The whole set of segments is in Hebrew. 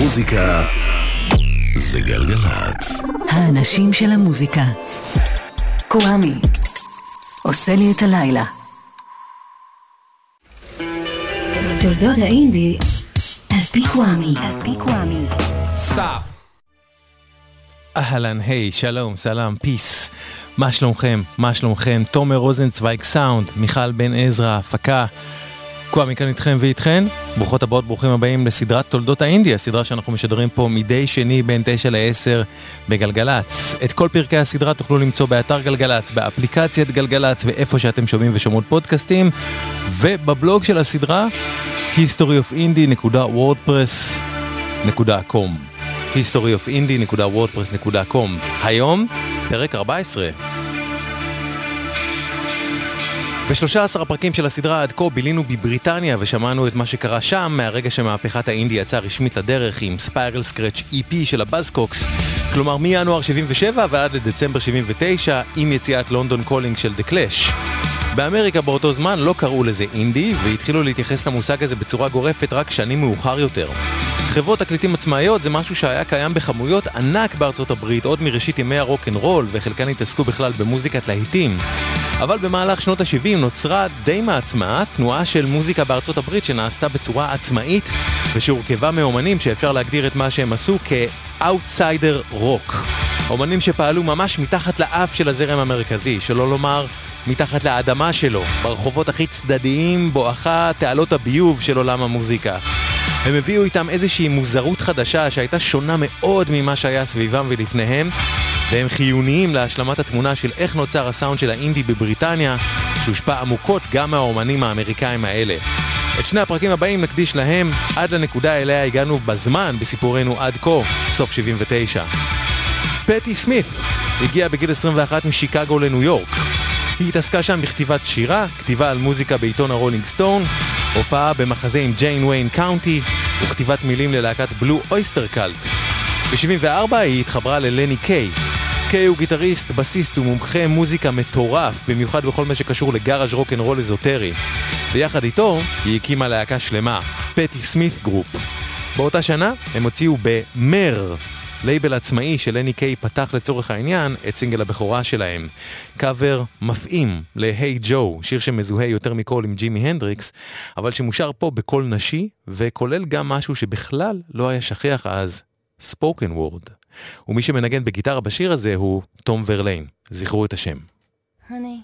המוזיקה זה גלגלצ. האנשים של המוזיקה. קוואמי. עושה לי את הלילה. תולדות האינדי על פי קוואמי. סטאפ. אהלן, היי, שלום, סלאם, peace. מה שלומכם? מה שלומכם? תומר רוזנצוויג סאונד, מיכל בן עזרא, הפקה. קוואמי כאן איתכם ואיתכן. ברוכות הבאות, ברוכים הבאים לסדרת תולדות האינדיה, סדרה שאנחנו משדרים פה מדי שני בין 9 ל-10 בגלגלצ. את כל פרקי הסדרה תוכלו למצוא באתר גלגלצ, באפליקציית גלגלצ ואיפה שאתם שומעים ושומעות פודקאסטים, ובבלוג של הסדרה historyofindie.wordpress.com historyofindie.wordpress.com היום, פרק 14. ב-13 הפרקים של הסדרה עד כה בילינו בבריטניה ושמענו את מה שקרה שם מהרגע שמהפכת האינדי יצאה רשמית לדרך עם Spiral Scratch EP של הבאזקוקס, כלומר מינואר 77 ועד לדצמבר 79 עם יציאת London Calling של The Clash. באמריקה באותו זמן לא קראו לזה אינדי והתחילו להתייחס למושג הזה בצורה גורפת רק שנים מאוחר יותר. חברות תקליטים עצמאיות זה משהו שהיה קיים בכמויות ענק בארצות הברית עוד מראשית ימי הרוקנרול וחלקן התעסקו בכלל במוזיקת להיטים. אבל במהלך שנות ה-70 נוצרה די מעצמה תנועה של מוזיקה בארצות הברית שנעשתה בצורה עצמאית ושהורכבה מאומנים שאפשר להגדיר את מה שהם עשו כאוטסיידר רוק. אומנים שפעלו ממש מתחת לאף של הזרם המרכזי, שלא לומר מתחת לאדמה שלו, ברחובות הכי צדדיים בואכה תעלות הביוב של עולם המוזיקה. הם הביאו איתם איזושהי מוזרות חדשה שהייתה שונה מאוד ממה שהיה סביבם ולפניהם, והם חיוניים להשלמת התמונה של איך נוצר הסאונד של האינדי בבריטניה, שהושפע עמוקות גם מהאומנים האמריקאים האלה. את שני הפרקים הבאים נקדיש להם עד לנקודה אליה הגענו בזמן בסיפורנו עד כה, סוף 79. פטי סמית הגיעה בגיל 21 משיקגו לניו יורק. היא התעסקה שם בכתיבת שירה, כתיבה על מוזיקה בעיתון הרולינג סטון, הופעה במחזה עם ג'יין ויין קאונטי וכתיבת מילים ללהקת בלו אויסטר קאלט. ב-74 היא התחברה ללני קיי. קיי הוא גיטריסט, בסיסט ומומחה מוזיקה מטורף, במיוחד בכל מה שקשור לגאראז' רוקנרול אזוטרי. ויחד איתו היא הקימה להקה שלמה, Patti Smith Group. באותה שנה הם הוציאו ב-Mer, לייבל עצמאי שקיי פתח לצורך העניין את סינגל הבכורה שלהם. קאבר מפעים ל-היי ג'ו, שיר שמזוהה יותר מכל עם ג'ימי הנדריקס, אבל שמושר פה בקול נשי, וכולל גם משהו שבכלל לא היה שכיח אז, ספוקן וורד. ומי שמנגן בגיטרה בשיר הזה הוא תום ורליין. זכרו את השם. Honey,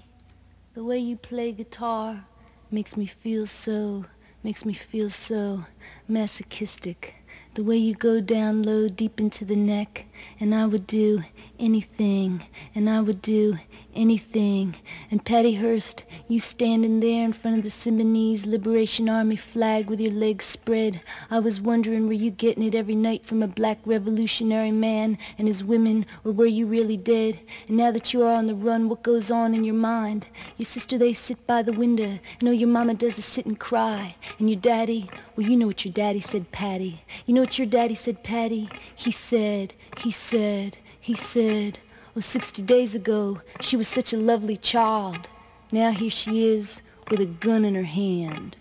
the way you play guitar makes me feel so, makes me feel so masochistic. The way you go down low deep into the neck, and I would do anything, and I would do anything. And Patty Hearst, you standing there in front of the Symbionese Liberation Army flag with your legs spread. I was wondering, were you getting it every night from a black revolutionary man and his women, or were you really dead? And now that you are on the run, what goes on in your mind? Your sister, they sit by the window. Know your mama does is sit and cry. And your daddy, well, you know what your daddy said, Patty. You know what your daddy said, Patty? He said, he said, he said, oh, 60 days ago, she was such a lovely child. Now here she is with a gun in her hand.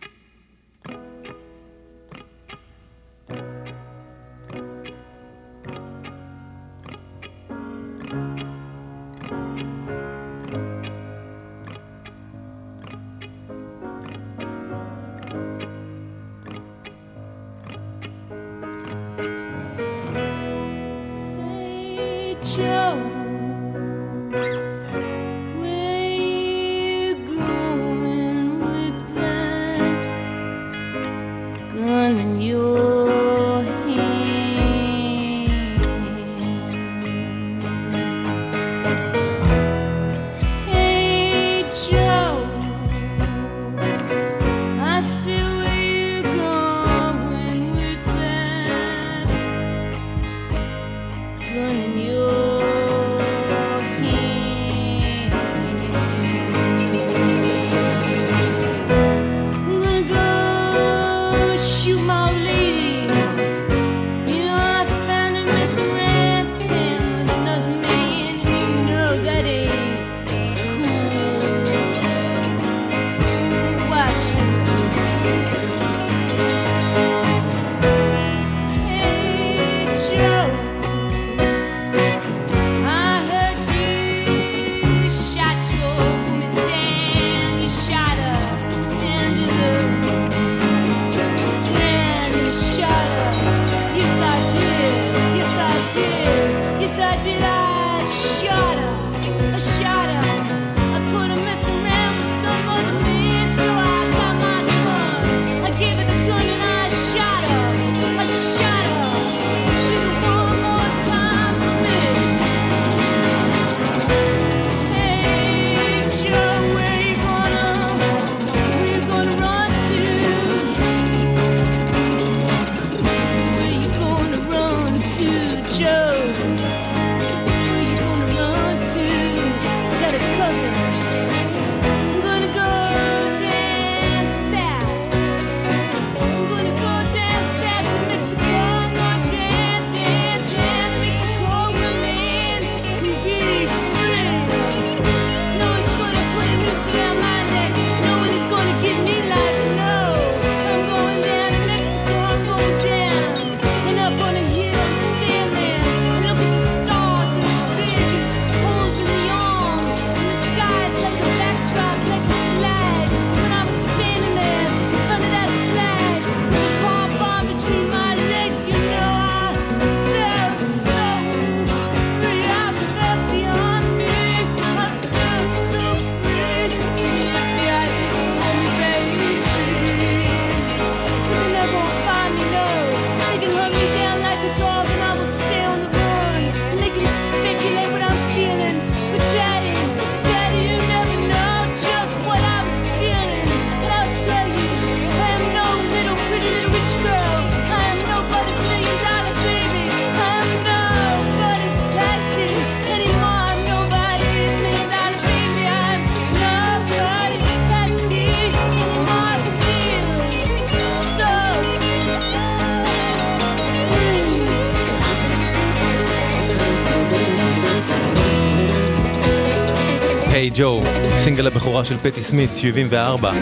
סינגל הבכורה של פטי סמית, 74.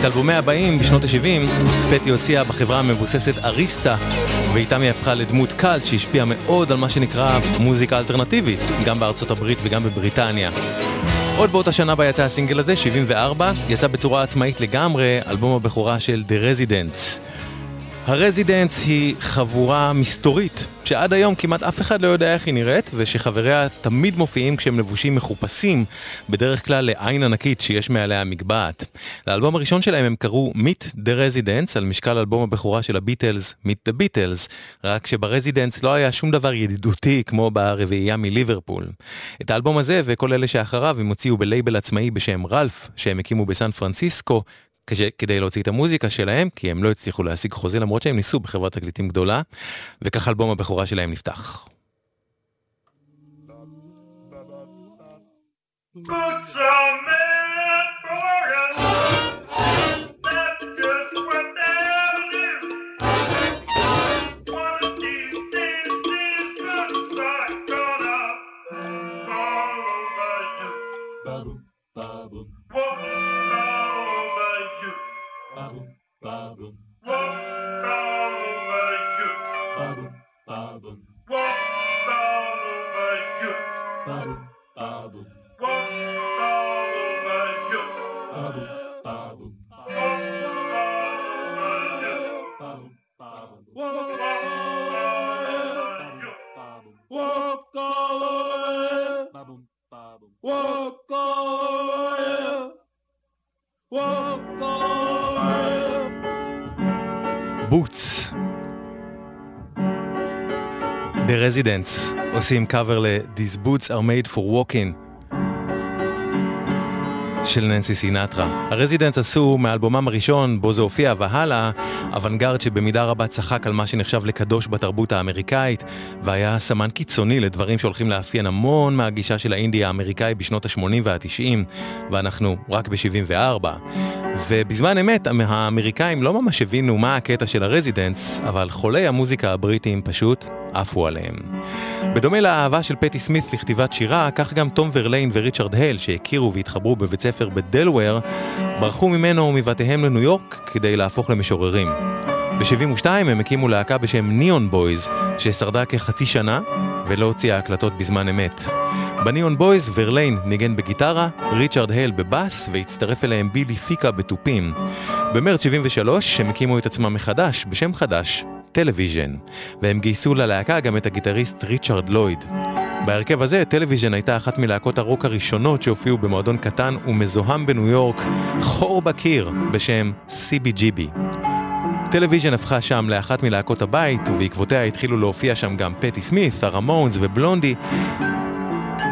את אלבומי הבאים בשנות ה-70, פטי הוציאה בחברה המבוססת אריסטה, ואיתם היא הפכה לדמות קאלט שהשפיעה מאוד על מה שנקרא מוזיקה אלטרנטיבית, גם בארצות הברית וגם בבריטניה. עוד באותה שנה בה יצא הסינגל הזה, 74, יצא בצורה עצמאית לגמרי אלבום הבכורה של The Residents. הרזידנס היא חבורה מסתורית, שעד היום כמעט אף אחד לא יודע איך היא נראית, ושחבריה תמיד מופיעים כשהם לבושים מחופשים, בדרך כלל לעין ענקית שיש מעליה מגבעת. לאלבום הראשון שלהם הם קראו Meet the Residents, על משקל אלבום הבכורה של הביטלס, Meet the Beatles, רק שברזידנס לא היה שום דבר ידידותי כמו ברביעייה מליברפול. את האלבום הזה וכל אלה שאחריו הם הוציאו בלייבל עצמאי בשם רלף, שהם הקימו בסן פרנסיסקו, כדי להוציא את המוזיקה שלהם, כי הם לא הצליחו להשיג חוזה למרות שהם ניסו בחברת תקליטים גדולה, וכך אלבום הבכורה שלהם נפתח. Boots on בוטס. Residents עושים קאבר ל-These Boots are made for walking של ננסי סינטרה. הרזידנטס עשו מאלבומם הראשון, בו זה הופיע והלאה, אוונגרד שבמידה רבה צחק על מה שנחשב לקדוש בתרבות האמריקאית, והיה סמן קיצוני לדברים שהולכים לאפיין המון מהגישה של האינדי האמריקאי בשנות ה-80 וה-90, ואנחנו רק ב-74. ובזמן אמת האמריקאים לא ממש הבינו מה הקטע של הרזידנטס, אבל חולי המוזיקה הבריטים פשוט עפו עליהם. בדומה לאהבה של פטי סמית לכתיבת שירה, כך גם תום ורליין וריצ'רד הל, שהכירו והתחברו בבית ספר בדלוור, ברחו ממנו מבתיהם לניו יורק כדי להפוך למשוררים. ב-72 הם הקימו להקה בשם Neon Boys, ששרדה כחצי שנה ולא הוציאה הקלטות בזמן אמת. ב-Neon Boys ורליין ניגן בגיטרה, ריצ'רד הל בבאס והצטרף אליהם בילי פיקה בתופים. במרץ 73 הם הקימו את עצמם מחדש, בשם חדש, טלוויז'ן, והם גייסו ללהקה גם את הגיטריסט ריצ'רד לויד. בהרכב הזה, טלוויז'ן הייתה אחת מלהקות הרוק הראשונות שהופיעו במועדון קטן ומזוהם בניו יורק, חור בקיר, בשם CBGB. טלוויז'ן הפכה שם לאחת מלהקות הבית, ובעקבותיה התחילו להופיע שם גם פטי סמית, הרמונס ובלונדי,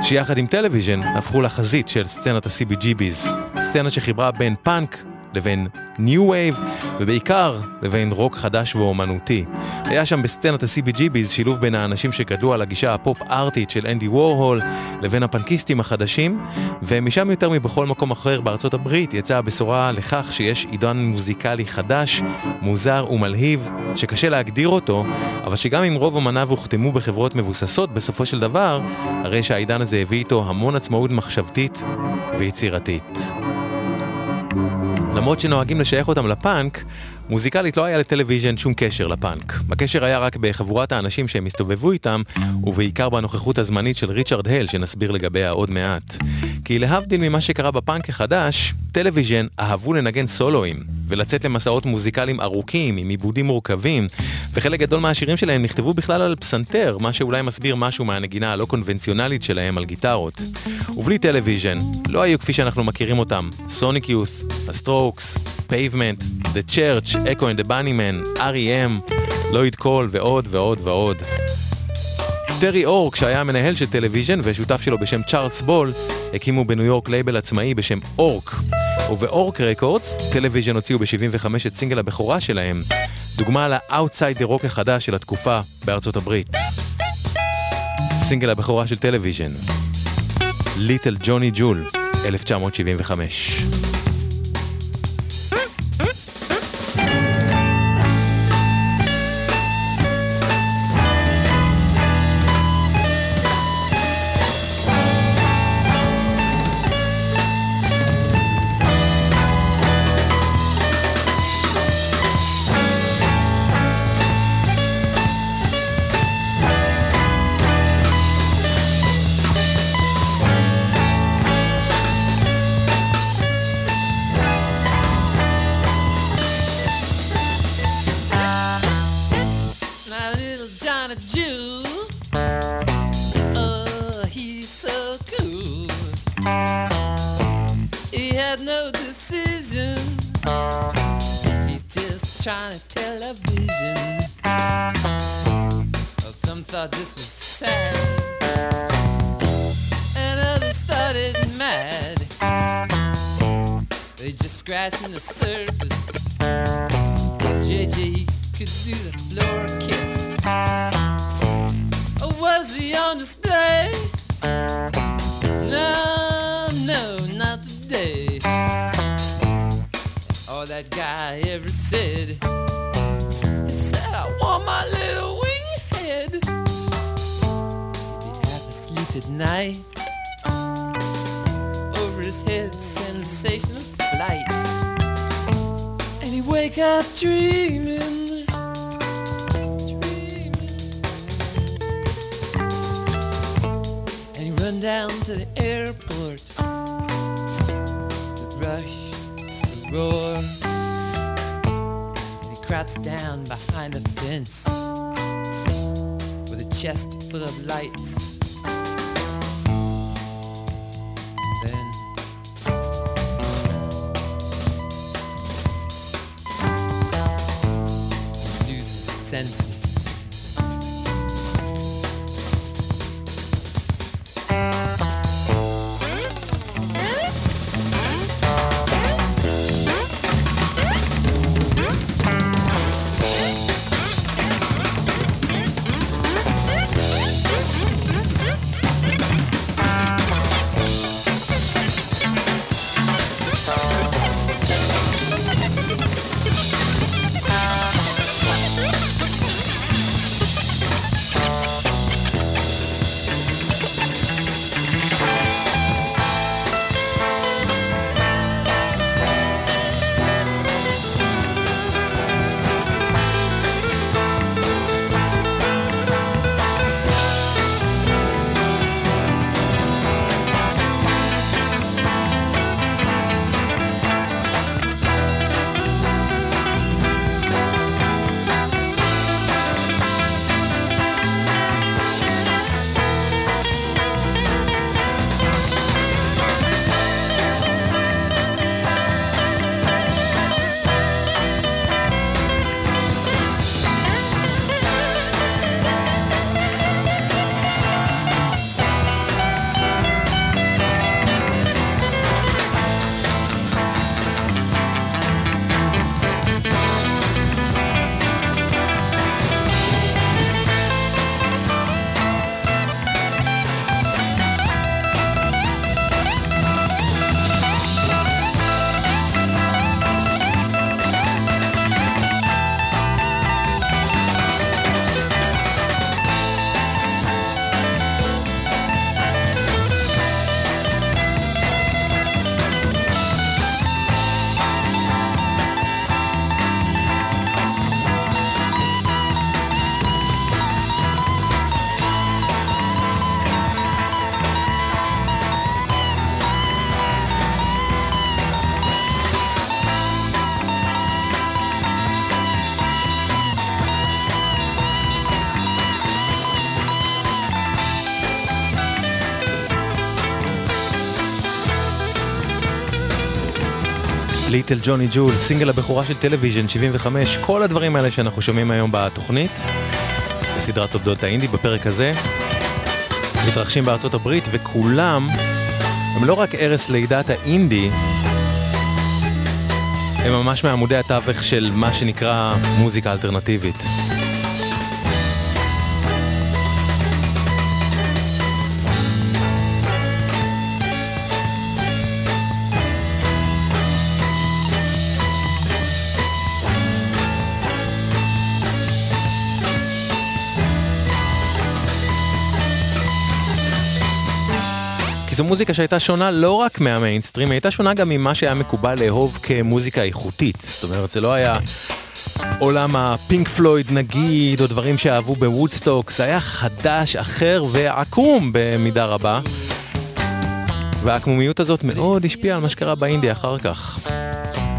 שיחד עם טלוויז'ן הפכו לחזית של סצנת ה-CBGB's, סצנה שחיברה בין פאנק לבין new wave, ובעיקר לבין רוק חדש ואומנותי. היה שם בסצנת ה-CBGB's שילוב בין האנשים שגדלו על הגישה הפופ-ארטית של אנדי וורהול לבין הפנקיסטים החדשים, ומשם יותר מבכל מקום אחר בארצות הברית יצאה הבשורה לכך שיש עידן מוזיקלי חדש, מוזר ומלהיב, שקשה להגדיר אותו, אבל שגם אם רוב אמניו הוחתמו בחברות מבוססות, בסופו של דבר, הרי שהעידן הזה הביא איתו המון עצמאות מחשבתית ויצירתית. למרות שנוהגים לשייך אותם לפאנק, מוזיקלית לא היה לטלוויז'ן שום קשר לפאנק. הקשר היה רק בחבורת האנשים שהם הסתובבו איתם, ובעיקר בנוכחות הזמנית של ריצ'רד הל, שנסביר לגביה עוד מעט. כי להבדיל ממה שקרה בפאנק החדש, טלוויז'ן אהבו לנגן סולואים, ולצאת למסעות מוזיקליים ארוכים, עם עיבודים מורכבים, וחלק גדול מהשירים שלהם נכתבו בכלל על פסנתר, מה שאולי מסביר משהו מהנגינה הלא קונבנציונלית שלהם על גיטרות. ובלי טלוויז'ן, לא היו כפי שאנחנו מכירים אותם, סוניק יות', הסטרוקס, פייבמנט, The Church, Echo and the Bunnymen, R.E.M, לואיד קול ועוד ועוד ועוד. טרי אורק, שהיה המנהל של טלוויז'ן ושותף שלו בשם צ'ארלס בול, הקימו בניו יורק לייבל עצמאי בשם אורק. ובאורק Records, טלוויז'ן הוציאו ב-75 את סינגל הבכורה שלהם, דוגמה ל outside rock החדש של התקופה בארצות הברית. סינגל הבכורה של טלוויז'ן, ליטל ג'וני ג'ול, 1975. Down to the airport. The rush, the roar. And he crouched down behind the fence with a chest full of lights. Little Johnny Jewel, סינגל הבכורה של טלוויז'ן 75, כל הדברים האלה שאנחנו שומעים היום בתוכנית, בסדרת תולדות האינדי בפרק הזה, מתרחשים בארצות הברית, וכולם הם לא רק ערש לידת האינדי, הם ממש מעמודי התווך של מה שנקרא מוזיקה אלטרנטיבית. כי זו מוזיקה שהייתה שונה לא רק מהמיינסטרים, היא הייתה שונה גם ממה שהיה מקובל לאהוב כמוזיקה איכותית. זאת אומרת, זה לא היה עולם הפינק פלויד נגיד, או דברים שאהבו בוודסטוק, זה היה חדש, אחר ועקום במידה רבה. והעקמומיות הזאת מאוד השפיעה על מה שקרה באינדי אחר כך.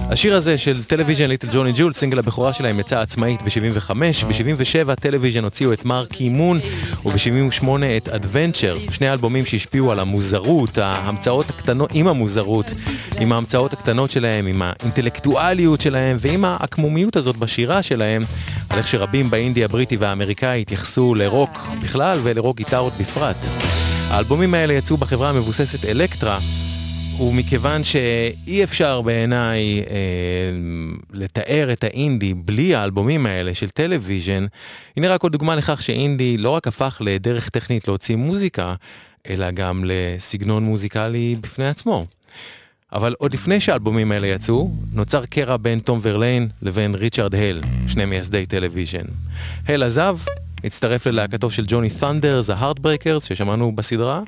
השיר הזה של טלוויז'ן Little Johnny Jewel, סינגל הבכורה שלהם יצא עצמאית ב-75, ב-77 טלוויז'ן הוציאו את Marquee Moon וב-78 את Adventure, שני אלבומים שהשפיעו על המוזרות, ההמצאות הקטנות, עם המוזרות, עם ההמצאות הקטנות שלהם, עם האינטלקטואליות שלהם ועם העקמומיות הזאת בשירה שלהם, על איך שרבים באינדי הבריטי והאמריקאי התייחסו לרוק בכלל ולרוק גיטרות בפרט. האלבומים האלה יצאו בחברה המבוססת אלקטרה, ומכיוון שאי אפשר בעיניי אה, לתאר את האינדי בלי האלבומים האלה של טלוויז'ן, הנה רק עוד דוגמה לכך שאינדי לא רק הפך לדרך טכנית להוציא מוזיקה, אלא גם לסגנון מוזיקלי בפני עצמו. אבל עוד לפני שהאלבומים האלה יצאו, נוצר קרע בין תום ורליין לבין ריצ'רד הל, שני מייסדי טלוויז'ן. הל עזב, הצטרף ללהקתו של ג'וני ת'נדרס, ההארטברקרס, ששמענו בסדרה,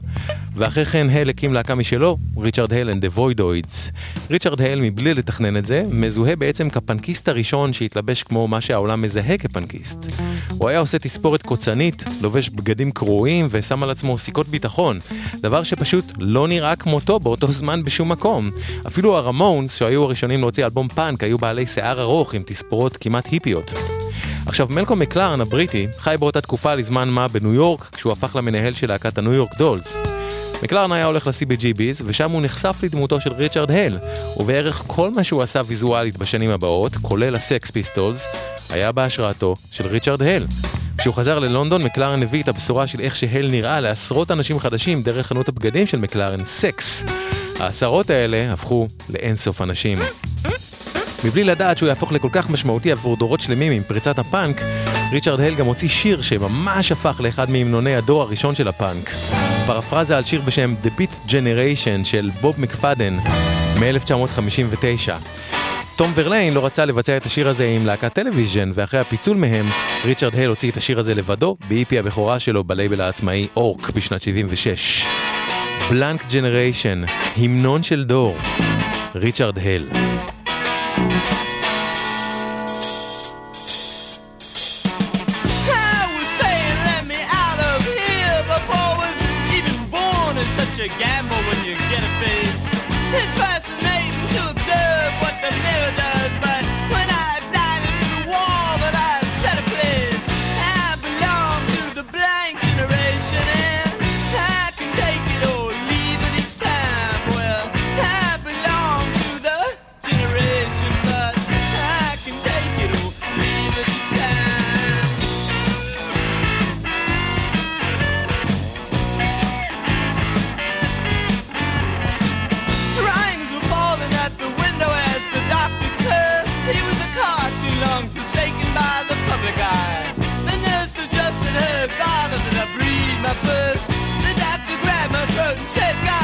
ואחרי כן הל הקים להקה משלו, ריצ'רד הל and the Voidoids. ריצ'רד הל, מבלי לתכנן את זה, מזוהה בעצם כפנקיסט הראשון שהתלבש כמו מה שהעולם מזהה כפנקיסט. הוא היה עושה תספורת קוצנית, לובש בגדים קרועים ושם על עצמו סיכות ביטחון, דבר שפשוט לא נראה כמותו באותו זמן בשום מקום. אפילו הרמונס, שהיו הראשונים להוציא אלבום פאנק, היו בעלי שיער ארוך עם תספורות כמעט היפיות. עכשיו, מלקום מקלרן הבריטי חי באותה תקופה לזמן מה בניו יורק, כשהוא הפך למנהל של להקת הניו יורק דולס. מקלרן היה הולך ל-CBGB's, ושם הוא נחשף לדמותו של ריצ'רד הל, ובערך כל מה שהוא עשה ויזואלית בשנים הבאות, כולל הסקס פיסטולס, היה בהשראתו של ריצ'רד הל. כשהוא חזר ללונדון, מקלרן הביא את הבשורה של איך שהל נראה לעשרות אנשים חדשים דרך חנות הבגדים של מקלרן, סקס. העשרות האלה הפכו לאינסוף אנשים. מבלי לדעת שהוא יהפוך לכל כך משמעותי עבור דורות שלמים עם פריצת הפאנק, ריצ'רד הל גם הוציא שיר שממש הפך לאחד מהמנוני הדור הראשון של הפאנק. פרפרזה על שיר בשם The Beat Generation של בוב מקפדן מ-1959. תום ורליין לא רצה לבצע את השיר הזה עם להקת טלוויז'ן, ואחרי הפיצול מהם, ריצ'רד הל הוציא את השיר הזה לבדו, ב-EP הבכורה שלו בלייבל העצמאי אורק בשנת 76. Blank Generation, המנון של דור, ריצ'רד הל. Said,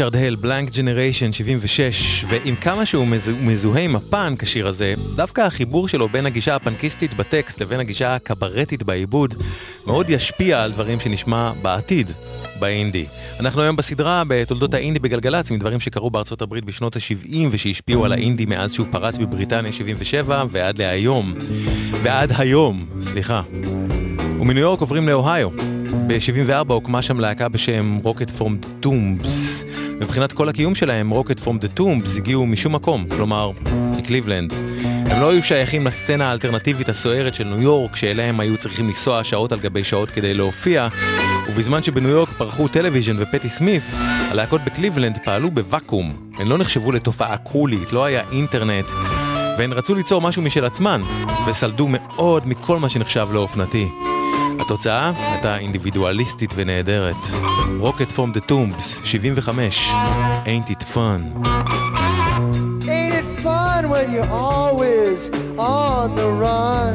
ריצ'רד הל, בלנק ג'נריישן 76, ועם כמה שהוא מזו- מזוהה עם הפאנק, השיר הזה, דווקא החיבור שלו בין הגישה הפנקיסטית בטקסט לבין הגישה הקברטית בעיבוד, מאוד ישפיע על דברים שנשמע בעתיד באינדי. אנחנו היום בסדרה בתולדות האינדי בגלגלצ, מדברים שקרו בארצות הברית בשנות ה-70 ושהשפיעו על האינדי מאז שהוא פרץ בבריטניה 77 ועד להיום. ועד היום, סליחה. ומניו יורק עוברים לאוהיו. ב-74 הוקמה שם להקה בשם Rocket From Tombs. מבחינת כל הקיום שלהם, Rocket From the Tombs הגיעו משום מקום, כלומר, מקליבלנד. הם לא היו שייכים לסצנה האלטרנטיבית הסוערת של ניו יורק, שאליהם היו צריכים לנסוע שעות על גבי שעות כדי להופיע, ובזמן שבניו יורק פרחו טלוויז'ן ופטי סמית, הלהקות בקליבלנד פעלו בוואקום. הן לא נחשבו לתופעה קולית, לא היה אינטרנט, והן רצו ליצור משהו משל עצמן, וסלדו מאוד מכל מה שנחשב לאופנתי. התוצאה הייתה אינדיבידואליסטית ונהדרת. Rocket from the Tombs, 75, Ain't it fun. Ain't it fun when you're always on the run?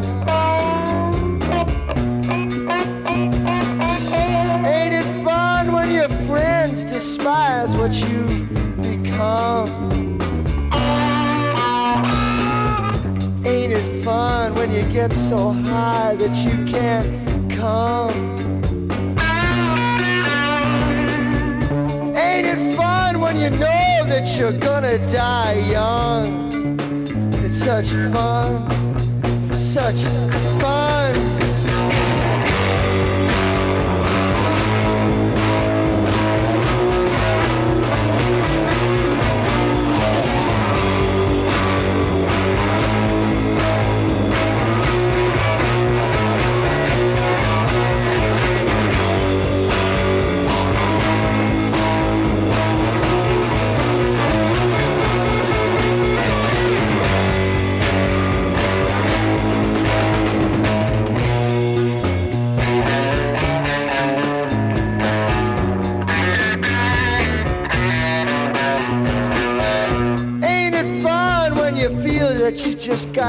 Ain't it fun when your friends despise what you become? Ain't it fun when you get so high that you can't come? Ain't it fun when you know that you're gonna die young? It's such fun, such fun.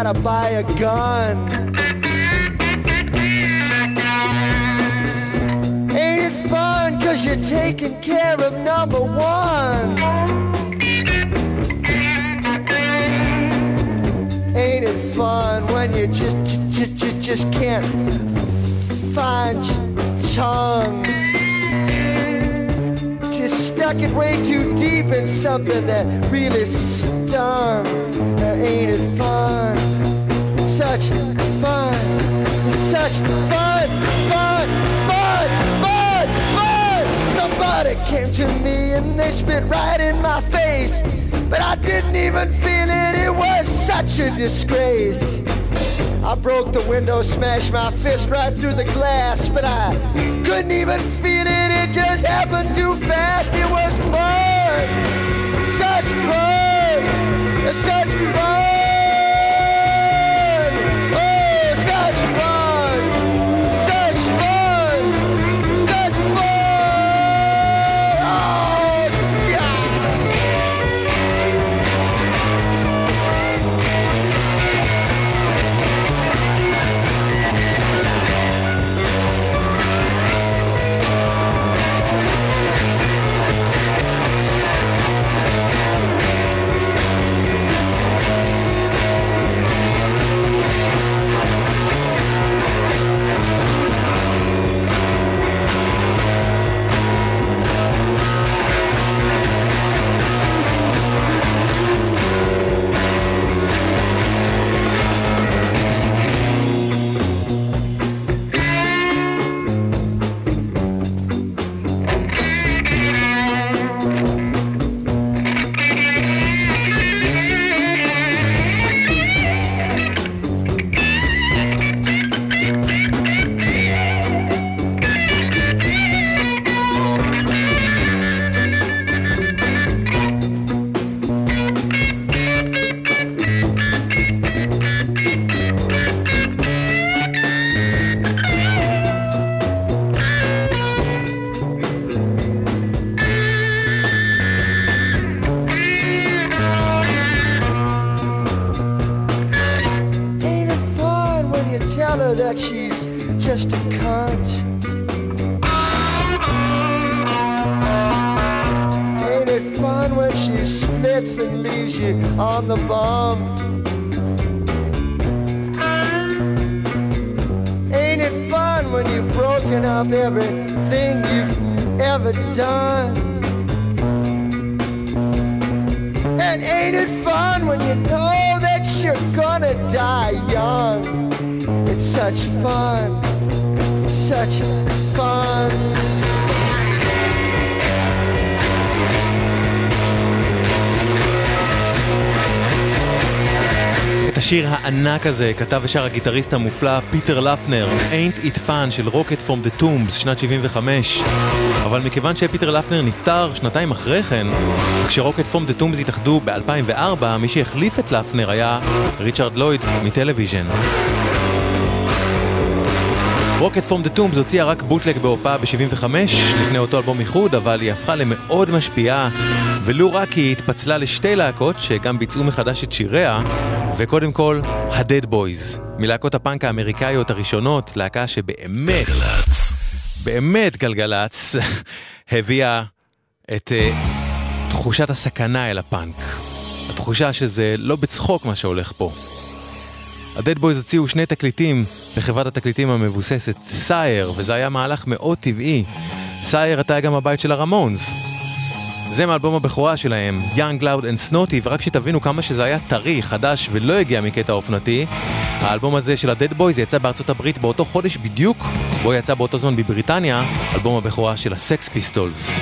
Gotta buy a gun? Ain't it fun cause you're taking care of number one? Ain't it fun when you just, just, just, just can't find your tongue? Just stuck it way too deep in something that really stung. Now ain't it fun? Such fun, fun, fun, fun, fun. Somebody came to me and they spit right in my face, but I didn't even feel it. It was such a disgrace. I broke the window, smashed my fist right through the glass, but I couldn't even feel it. It just happened too fast. It was fun. Such fun. Such fun. And ain't it fun when you know that you're gonna die young? It's such fun, such fun. את השיר הענק הזה כתב ושר הגיטריסט המופלא פיטר לפנר, Ain't It Fun של Rocket From The Tombs, שנת 75. אבל מכיוון שפיטר לפנר נפטר שנתיים אחרי כן, כש Rocket From the Tombs התאחדו ב-2004, מי שהחליף את לפנר היה ריצ'רד לויד מטלוויז'ן. Rocket From the Tombs הוציאה רק בוטלג בהופעה ב-75 לפני אותו אלבום איחוד, אבל היא הפכה למאוד משפיעה, ולו רק היא התפצלה לשתי להקות שגם ביצעו מחדש את שיריה, וקודם כל, ה-Dead Boys, מלהקות הפאנק האמריקאיות הראשונות, להקה שבאמת, גלגלצ. באמת גלגלצ, הביאה את אה, תחושת הסכנה אל הפאנק. התחושה שזה לא בצחוק מה שהולך פה. ה-Dead Boys הוציאו שני תקליטים בחברת התקליטים המבוססת סייר, וזה היה מהלך מאוד טבעי. סייר הייתה גם הבית של הרמונס. זה מאלבום הבכורה שלהם, Young Loud and Snotty, ורק שתבינו כמה שזה היה טרי, חדש ולא הגיע מקטע אופנתי, האלבום הזה של ה-Dead Boys יצא בארצות הברית באותו חודש בדיוק, בו יצא באותו זמן בבריטניה, אלבום הבכורה של הסקס פיסטולס.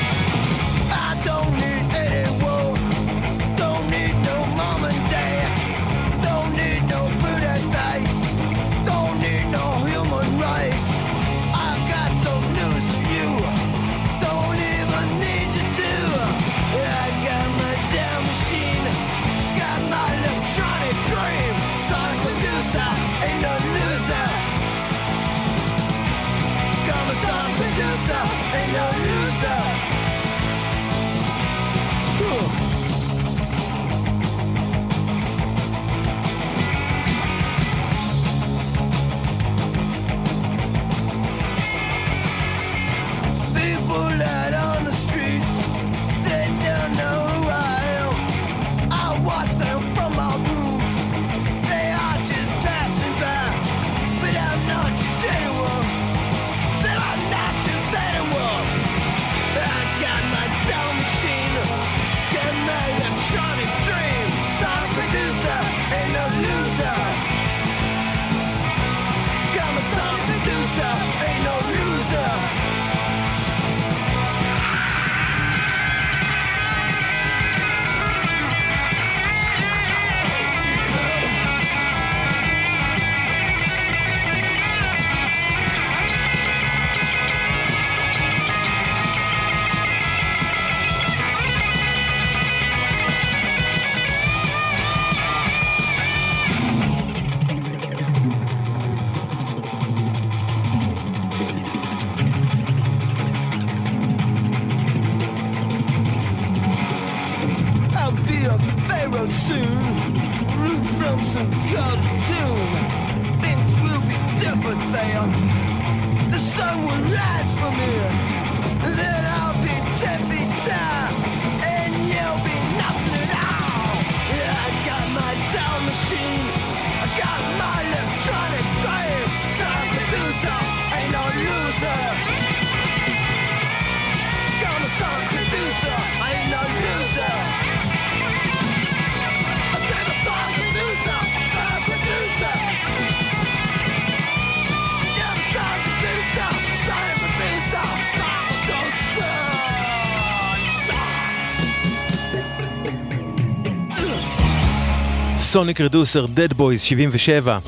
Sonic Reducer, Dead Boys 77.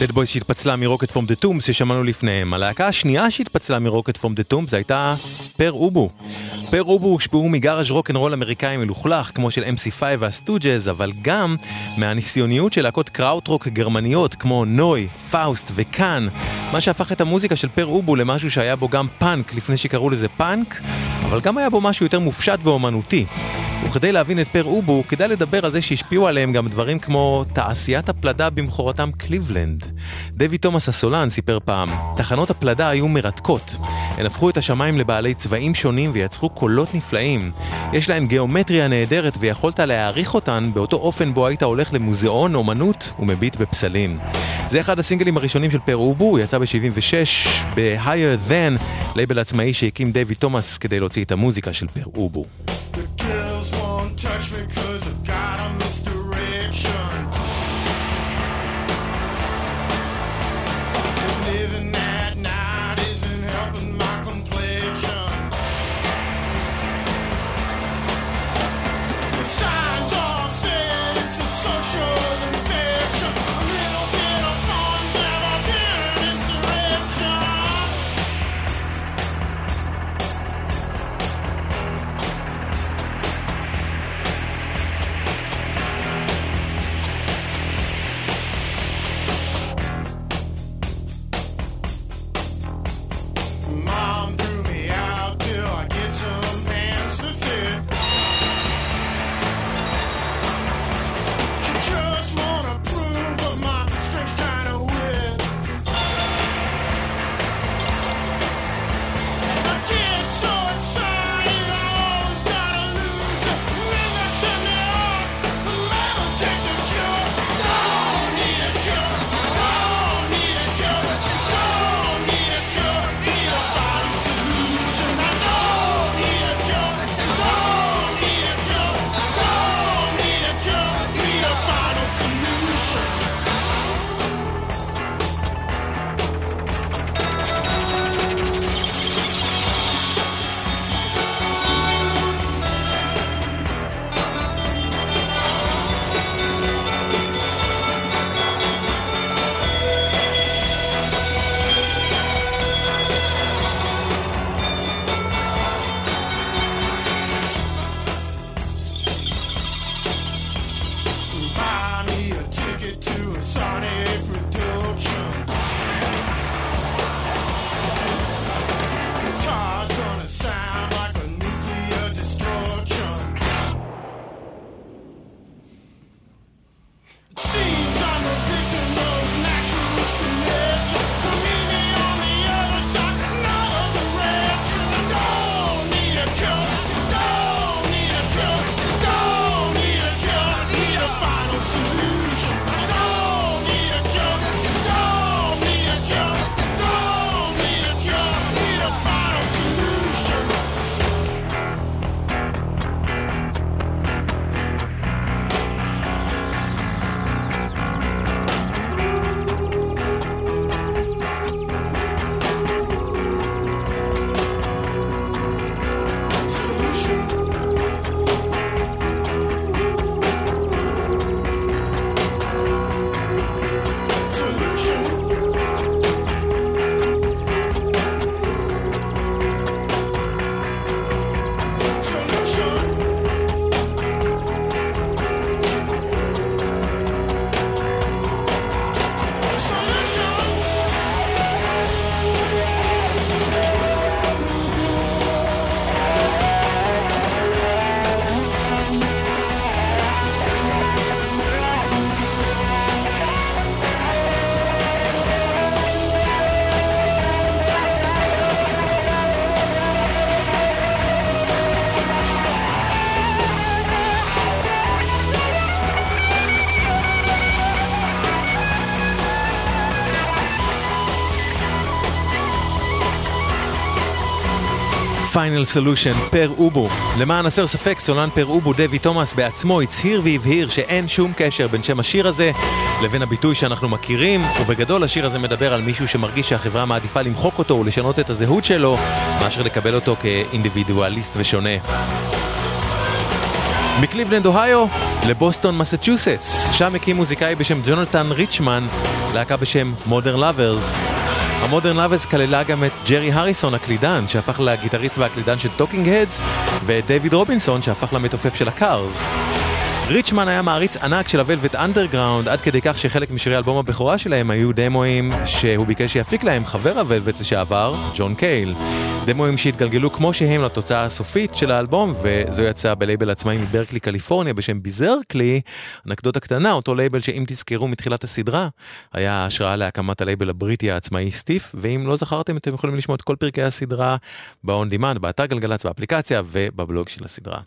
Dead Boys שהתפצלה מ Rocket From the Tombs ששמענו לפניהם. הלהקה השנייה שהתפצלה מ Rocket From the Tombs הייתה פר אובו. פר אובו הושפעו מגאראז' רוקנרול אמריקאי מלוכלך כמו של MC5 והסטוג'ז, אבל גם מהניסיוניות של להקות קראוטרוק גרמניות כמו נוי, פאוסט וקאן, מה שהפך את המוזיקה של פר אובו למשהו שהיה בו גם פאנק לפני שקראו לזה פאנק, אבל גם היה בו משהו יותר מופשט ואומנותי. וכדי להבין את פר אובו, כדאי לדבר על זה שהשפיעו עליהם גם דברים כמו תעשיית הפלדה במכורתם קליבלנד. דיוויד תומאס הסולן סיפר פעם, תחנות הפלדה היו מרתקות. הן הפכו את השמיים לבעלי צבעים שונים ויצרו קולות נפלאים. יש להן גיאומטריה נהדרת ויכולת להעריך אותן באותו אופן בו היית הולך למוזיאון אומנות ומביט בפסלים. זה אחד הסינגלים הראשונים של פר אובו, הוא יצא ב-76 ב- Hearthan, לייבל עצמאי שהקים דווי תומאס כדי להוציא את המוזיקה של פר אובו. Touch me Final Solution פר אובו. למען הסר ספק, סולן פר אובו דיוויד תומאס בעצמו הצהיר והבהיר שאין שום קשר בין שם השיר הזה לבין הביטוי שאנחנו מכירים, ובגדול השיר הזה מדבר על מישהו שמרגיש שהחברה מעדיפה למחוק אותו ולשנות את הזהות שלו, מאשר לקבל אותו כאינדיבידואליסט ושונה. מקליבלנד אוהיו לבוסטון מסצ'וסטס, שם הקים מוזיקאי בשם ג'ונתן ריצ'מן, להקה בשם מודרן לאברס. המודרן לאברס כללה גם את ג'רי הריסון הקלידן, שהפך לגיטריסט והקלידן של טוקינג הדס, ואת דיוויד רובינסון שהפך למתופף של הקארס. ריצ'מן היה מעריץ ענק של הוולווט אנדרגראונד עד כדי כך שחלק משירי אלבום הבכורה שלהם היו דמואים שהוא ביקש שיפיק להם חבר הוולווט לשעבר, ג'ון קייל. דמואים שהתגלגלו כמו שהם לתוצאה הסופית של האלבום וזה יצא בלייבל עצמאי מברקלי קליפורניה בשם ביזרקלי. אנקדוטה קטנה, אותו לייבל שאם תזכרו מתחילת הסדרה היה השראה להקמת הלייבל הבריטי העצמאי סטיף ואם לא זכרתם אתם יכולים לשמוע את כל פרקי הסדרה ב-on demand, באתר גלגלצ, באפליקציה ובבלוג של הסדרה.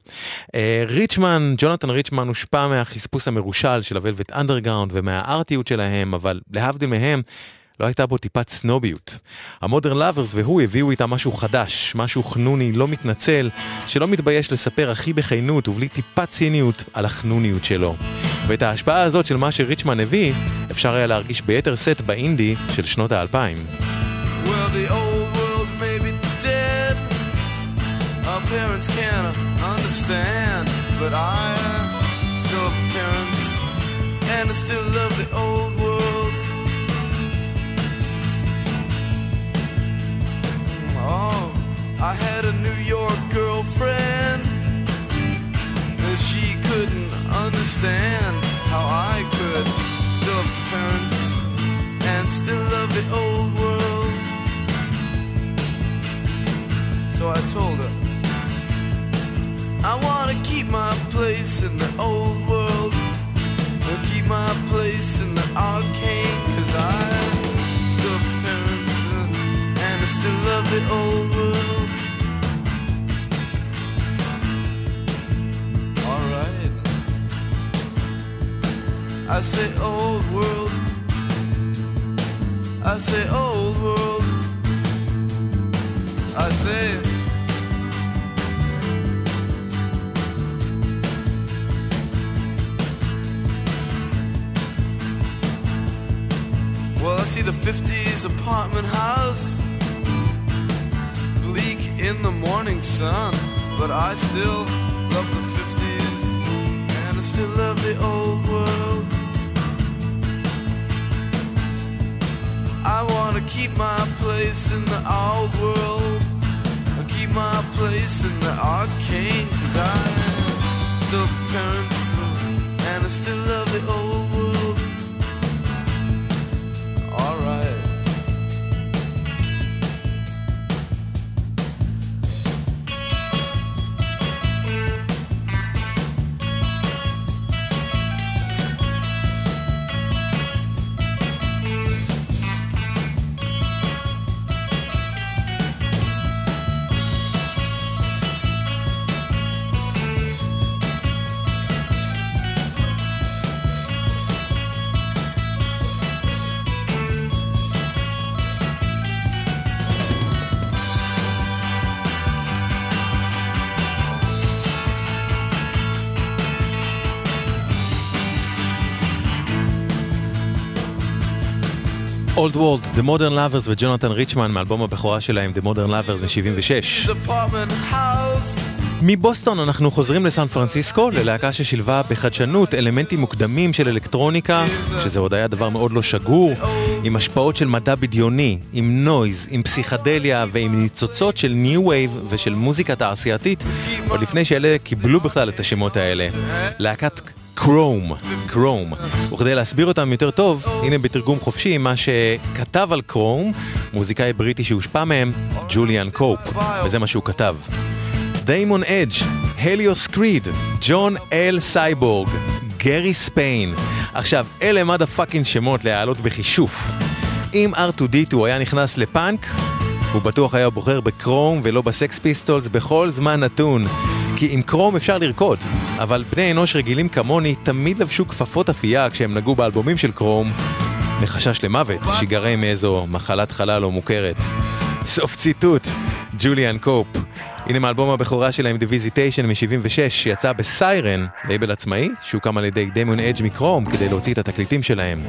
אה, ריצ'מן, ג'ונתן ריצ'מן הושפע מהחספוס המרושל של הוולווט אנדרגראונד ומהארטיות שלהם, אבל להבדיל מהם, לא הייתה בו טיפת סנוביות. המודרן לאברס והוא הביאו איתם משהו חדש, משהו חנוני, לא מתנצל, שלא מתבייש לספר הכי בכנות ובלי טיפת ציניות על החנוניות שלו. ואת ההשפעה הזאת של מה שריצ'מן הביא, אפשר היה להרגיש ביתר שאת באינדי של שנות האלפיים. Well, and I still love the old the old world. Alright. I say old world. I say old world. I say Well, I see the 50s apartment house in the morning sun, but I still love the 50s and I still love the old world. I wanna keep my place in the old world. I keep my place in the arcane, cause I still parents and I still love the old Old World, The Modern Lovers וג'ונתן ריצ'מן מאלבום הבכורה שלהם, The Modern Lovers מ-76. His apartment house. מבוסטון אנחנו חוזרים לסן פרנסיסקו, ללהקה ששילבה בחדשנות אלמנטים מוקדמים של אלקטרוניקה, שזה עוד היה דבר מאוד לא שגור, עם השפעות של מדע בדיוני, עם נויז, עם פסיכדליה ועם ניצוצות של ניו וייב ושל מוזיקה תעשייתית, עוד לפני שאלה קיבלו בכלל את השמות האלה. להקת Chrome, Chrome. וכדי להסביר אותם יותר טוב, הנה בתרגום חופשי מה שכתב על Chrome, מוזיקאי בריטי שהושפע מהם, ג'וליאן קופ, וזה מה שהוא כתב. דיימון אדג', הליוס קריד, ג'ון אל סייבורג, גרי ספיין. עכשיו, אלה motherfucking שמות להעלות בכישוף. אם R2D2 היה נכנס לפאנק, הוא בטוח היה בוחר ב Chrome ולא בסקס פיסטולס בכל זמן נתון. כי עם Chrome אפשר לרקוד, אבל בני אנוש רגילים כמוני תמיד לבשו כפפות אפייה כשהם נגעו באלבומים של Chrome, מחשש למוות שיגרם מאיזו מחלת חלל לא מוכרת. סוף ציטוט, ג'וליאן קופ. הנה מאלבום הבכורה שלהם, The Visitation מ-76, שיצא ב Siren, לייבל עצמאי, שהוקם על ידי דיימון אדג' מ Chrome כדי להוציא את התקליטים שלהם.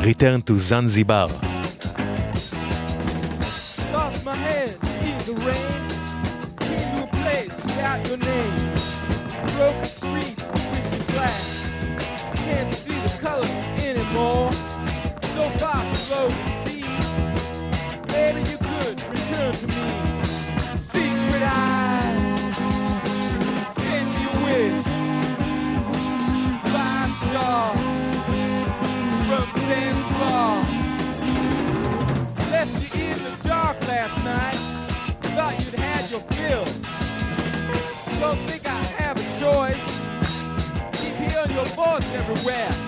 Return to Zanzibar. Don't think I have a choice. Keep hearing your voice everywhere.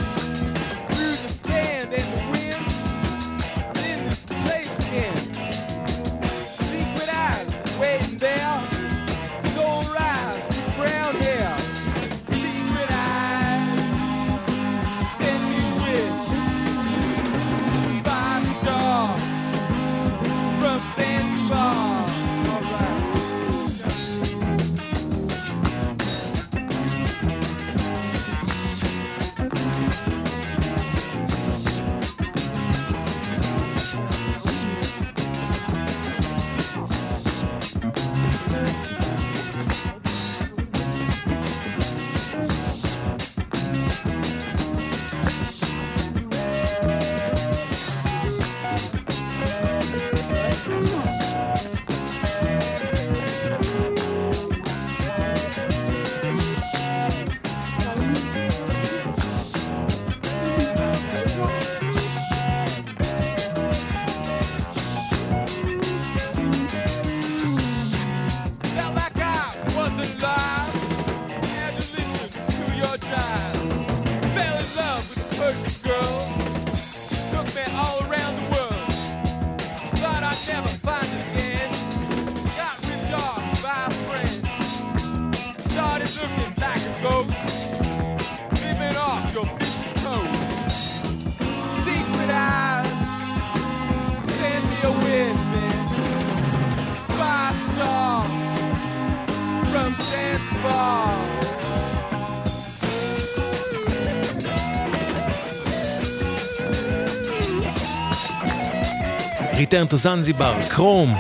Return to זנזיבר, קרום,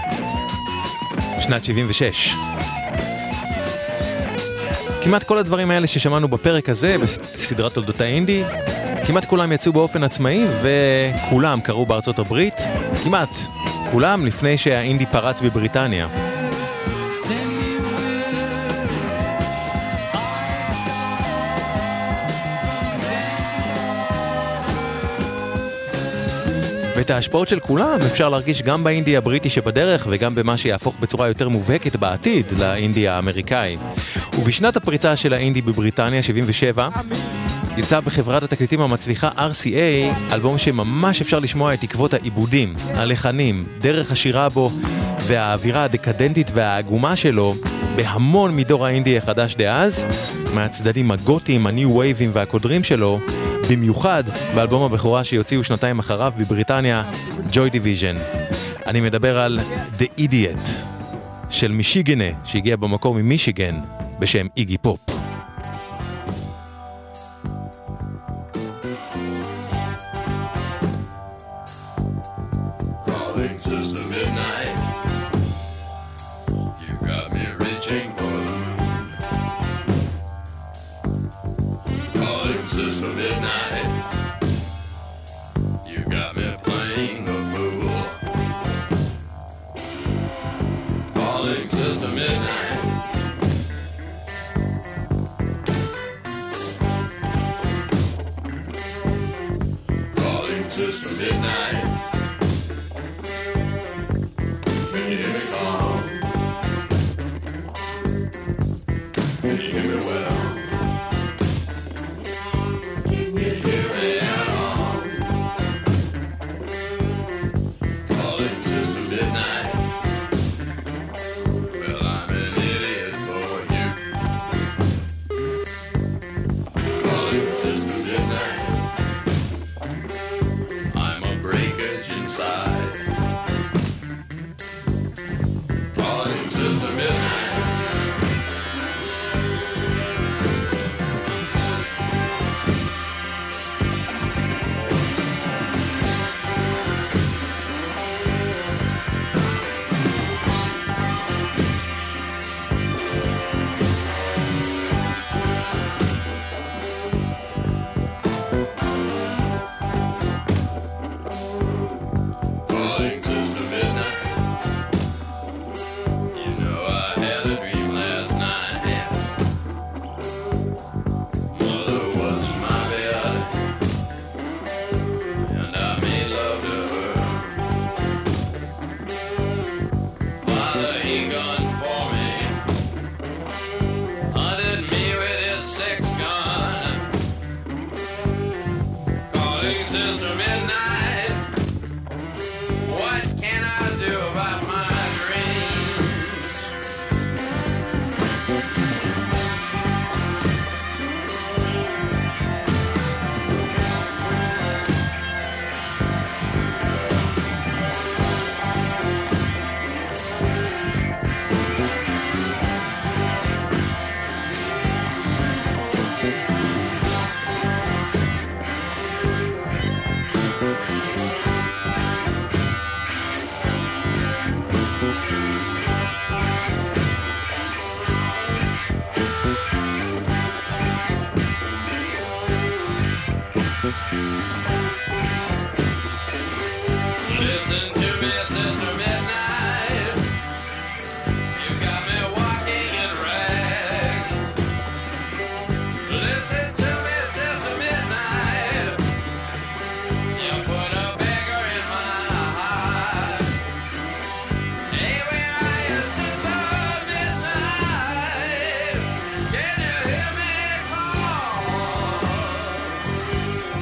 שנת 76. כמעט כל הדברים האלה ששמענו בפרק הזה, בסדרת תולדות האינדי, כמעט כולם יצאו באופן עצמאי וכולם קרו בארצות הברית, כמעט, כולם לפני שהאינדי פרץ בבריטניה. ואת ההשפעות של כולם אפשר להרגיש גם באינדי הבריטי שבדרך וגם במה שיהפוך בצורה יותר מובהקת בעתיד לאינדי האמריקאי. ובשנת הפריצה של האינדי בבריטניה, 77, יצא בחברת התקליטים המצליחה RCA אלבום שממש אפשר לשמוע את עקבות העיבודים, הלחנים, דרך השירה בו והאווירה הדקדנטית והעגומה שלו בהמון מדור האינדי החדש דאז, מהצדדים הגותיים, הניו וייבים והקודרים שלו, במיוחד באלבום הבכורה שיוציאו שנתיים אחריו בבריטניה, ג'וי דיוויז'ן. אני מדבר על The Idiot של מישיגנה, שהגיע במקור ממישיגן, בשם איגי פופ.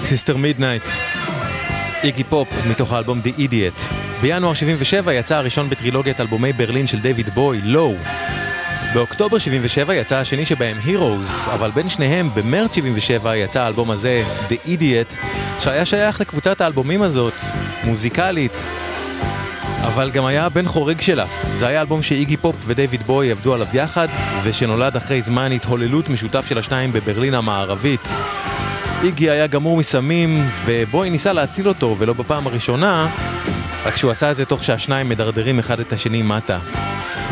Sister Midnight. איגי פופ מתוך האלבום The Idiot. בינואר 77 יצא הראשון בטרילוגיית אלבומי ברלין של דיוויד בואי, Low. באוקטובר 77 יצא השני שבהם Heroes, אבל בין שניהם במרץ 77 יצא האלבום הזה, The Idiot, שהיה שייך לקבוצת האלבומים הזאת, מוזיקלית, אבל גם היה בן חורג שלה. זה היה אלבום שאיגי פופ ודייוויד בואי עבדו עליו יחד, ושנולד אחרי זמן התהוללות משותף של השניים בברלין המערבית. איגי היה גמור מסמים, ובוי ניסה להציל אותו, ולא בפעם הראשונה, רק שהוא עשה את זה תוך שהשניים מדרדרים אחד את השני מטה.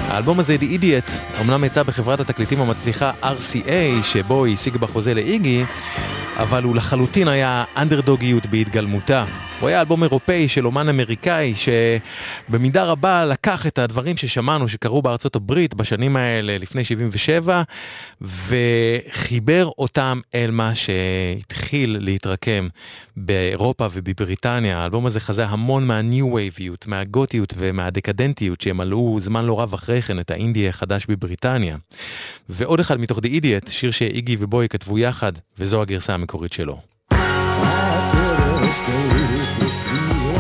האלבום הזה, The Idiot, אמנם יצא בחברת התקליטים המצליחה RCA, שבו היא השיג בחוזה לאיגי, אבל הוא לחלוטין היה אנדרדוגיות בהתגלמותה. הוא היה אלבום אירופאי של אומן אמריקאי שבמידה רבה לקח את הדברים ששמענו שקרו בארצות הברית בשנים האלה לפני 77 וחיבר אותם אל מה שהתחיל להתרקם באירופה ובבריטניה. האלבום הזה חזה המון מהניו וייביות, מהגותיות ומהדקדנטיות שהם עלו זמן לא רב אחרי כן את האינדי החדש בבריטניה. ועוד אחד מתוך The Idiot, שיר שאיגי ובוי כתבו יחד, וזו הגרסה המקורית שלו. Christmas, Christmas.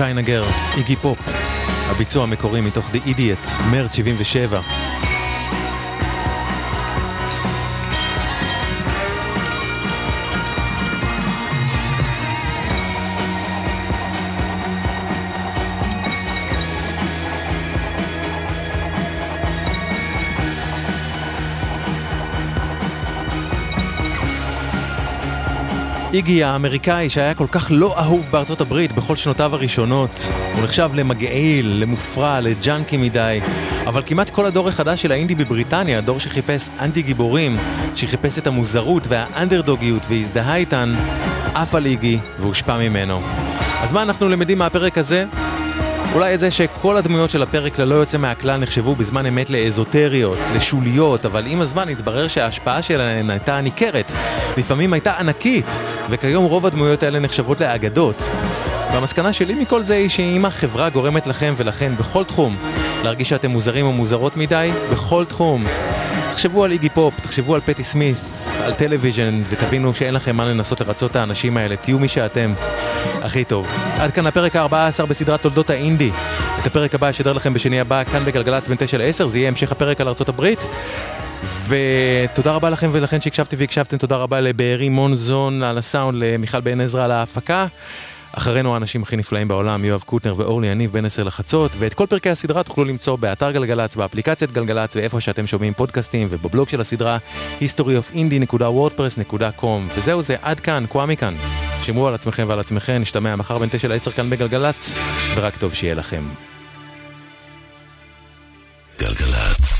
צ'יינה גר, איגי פופ, הביצוע המקורי מתוך The Idiot, מרץ 77. איגי האמריקאי שהיה כל כך לא אהוב בארצות הברית בכל שנותיו הראשונות. הוא נחשב למגעיל, למופרע, לג'אנקי מדי. אבל כמעט כל הדור החדש של האינדי בבריטניה, דור שחיפש אנטי גיבורים, שחיפש את המוזרות והאנדרדוגיות והזדהה איתן, עף על איגי והושפע ממנו. אז מה אנחנו למדים מהפרק הזה? אולי את זה שכל הדמויות של הפרק ללא יוצא מהכלל נחשבו בזמן אמת לאזוטריות, לשוליות, אבל עם הזמן התברר שההשפעה שלהן הייתה ניכרת, לפעמים הייתה ענקית, וכיום רוב הדמויות האלה נחשבות לאגדות. והמסקנה שלי מכל זה היא שאם החברה גורמת לכם ולכן בכל תחום להרגיש שאתם מוזרים או מוזרות מדי, בכל תחום. תחשבו על איגי פופ, תחשבו על פטי סמית, על טלוויז'ן, ותבינו שאין לכם מה לנסות לרצות את האנשים האלה, תהיו מי שאתם. הכי טוב. עד כאן הפרק ה-14 בסדרת תולדות האינדי. את הפרק הבא אשדר לכם בשני הבא, כאן בגלגלצ בין 9 ל-10, זה יהיה המשך הפרק על ארצות הברית. ותודה רבה לכם ולכן שהקשבתי והקשבתם, תודה רבה לבארי מונזון על הסאונד, למיכל בן עזרא על ההפקה. אחרינו האנשים הכי נפלאים בעולם, יואב קוטנר ואורלי יניב בין 10 לחצות, ואת כל פרקי הסדרה תוכלו למצוא באתר גלגלצ, באפליקציית גלגלצ, ואיפה שאתם שומעים פודקאסטים, ובבלוג של הסדרה historyofindie.wordpress.com. וזהו זה, עד כאן, קוואמי כאן. שמרו על עצמכם ועל עצמכם, נשתמע מחר בין 9 ל-10 כאן בגלגלצ, ורק טוב שיהיה לכם. גלגלצ.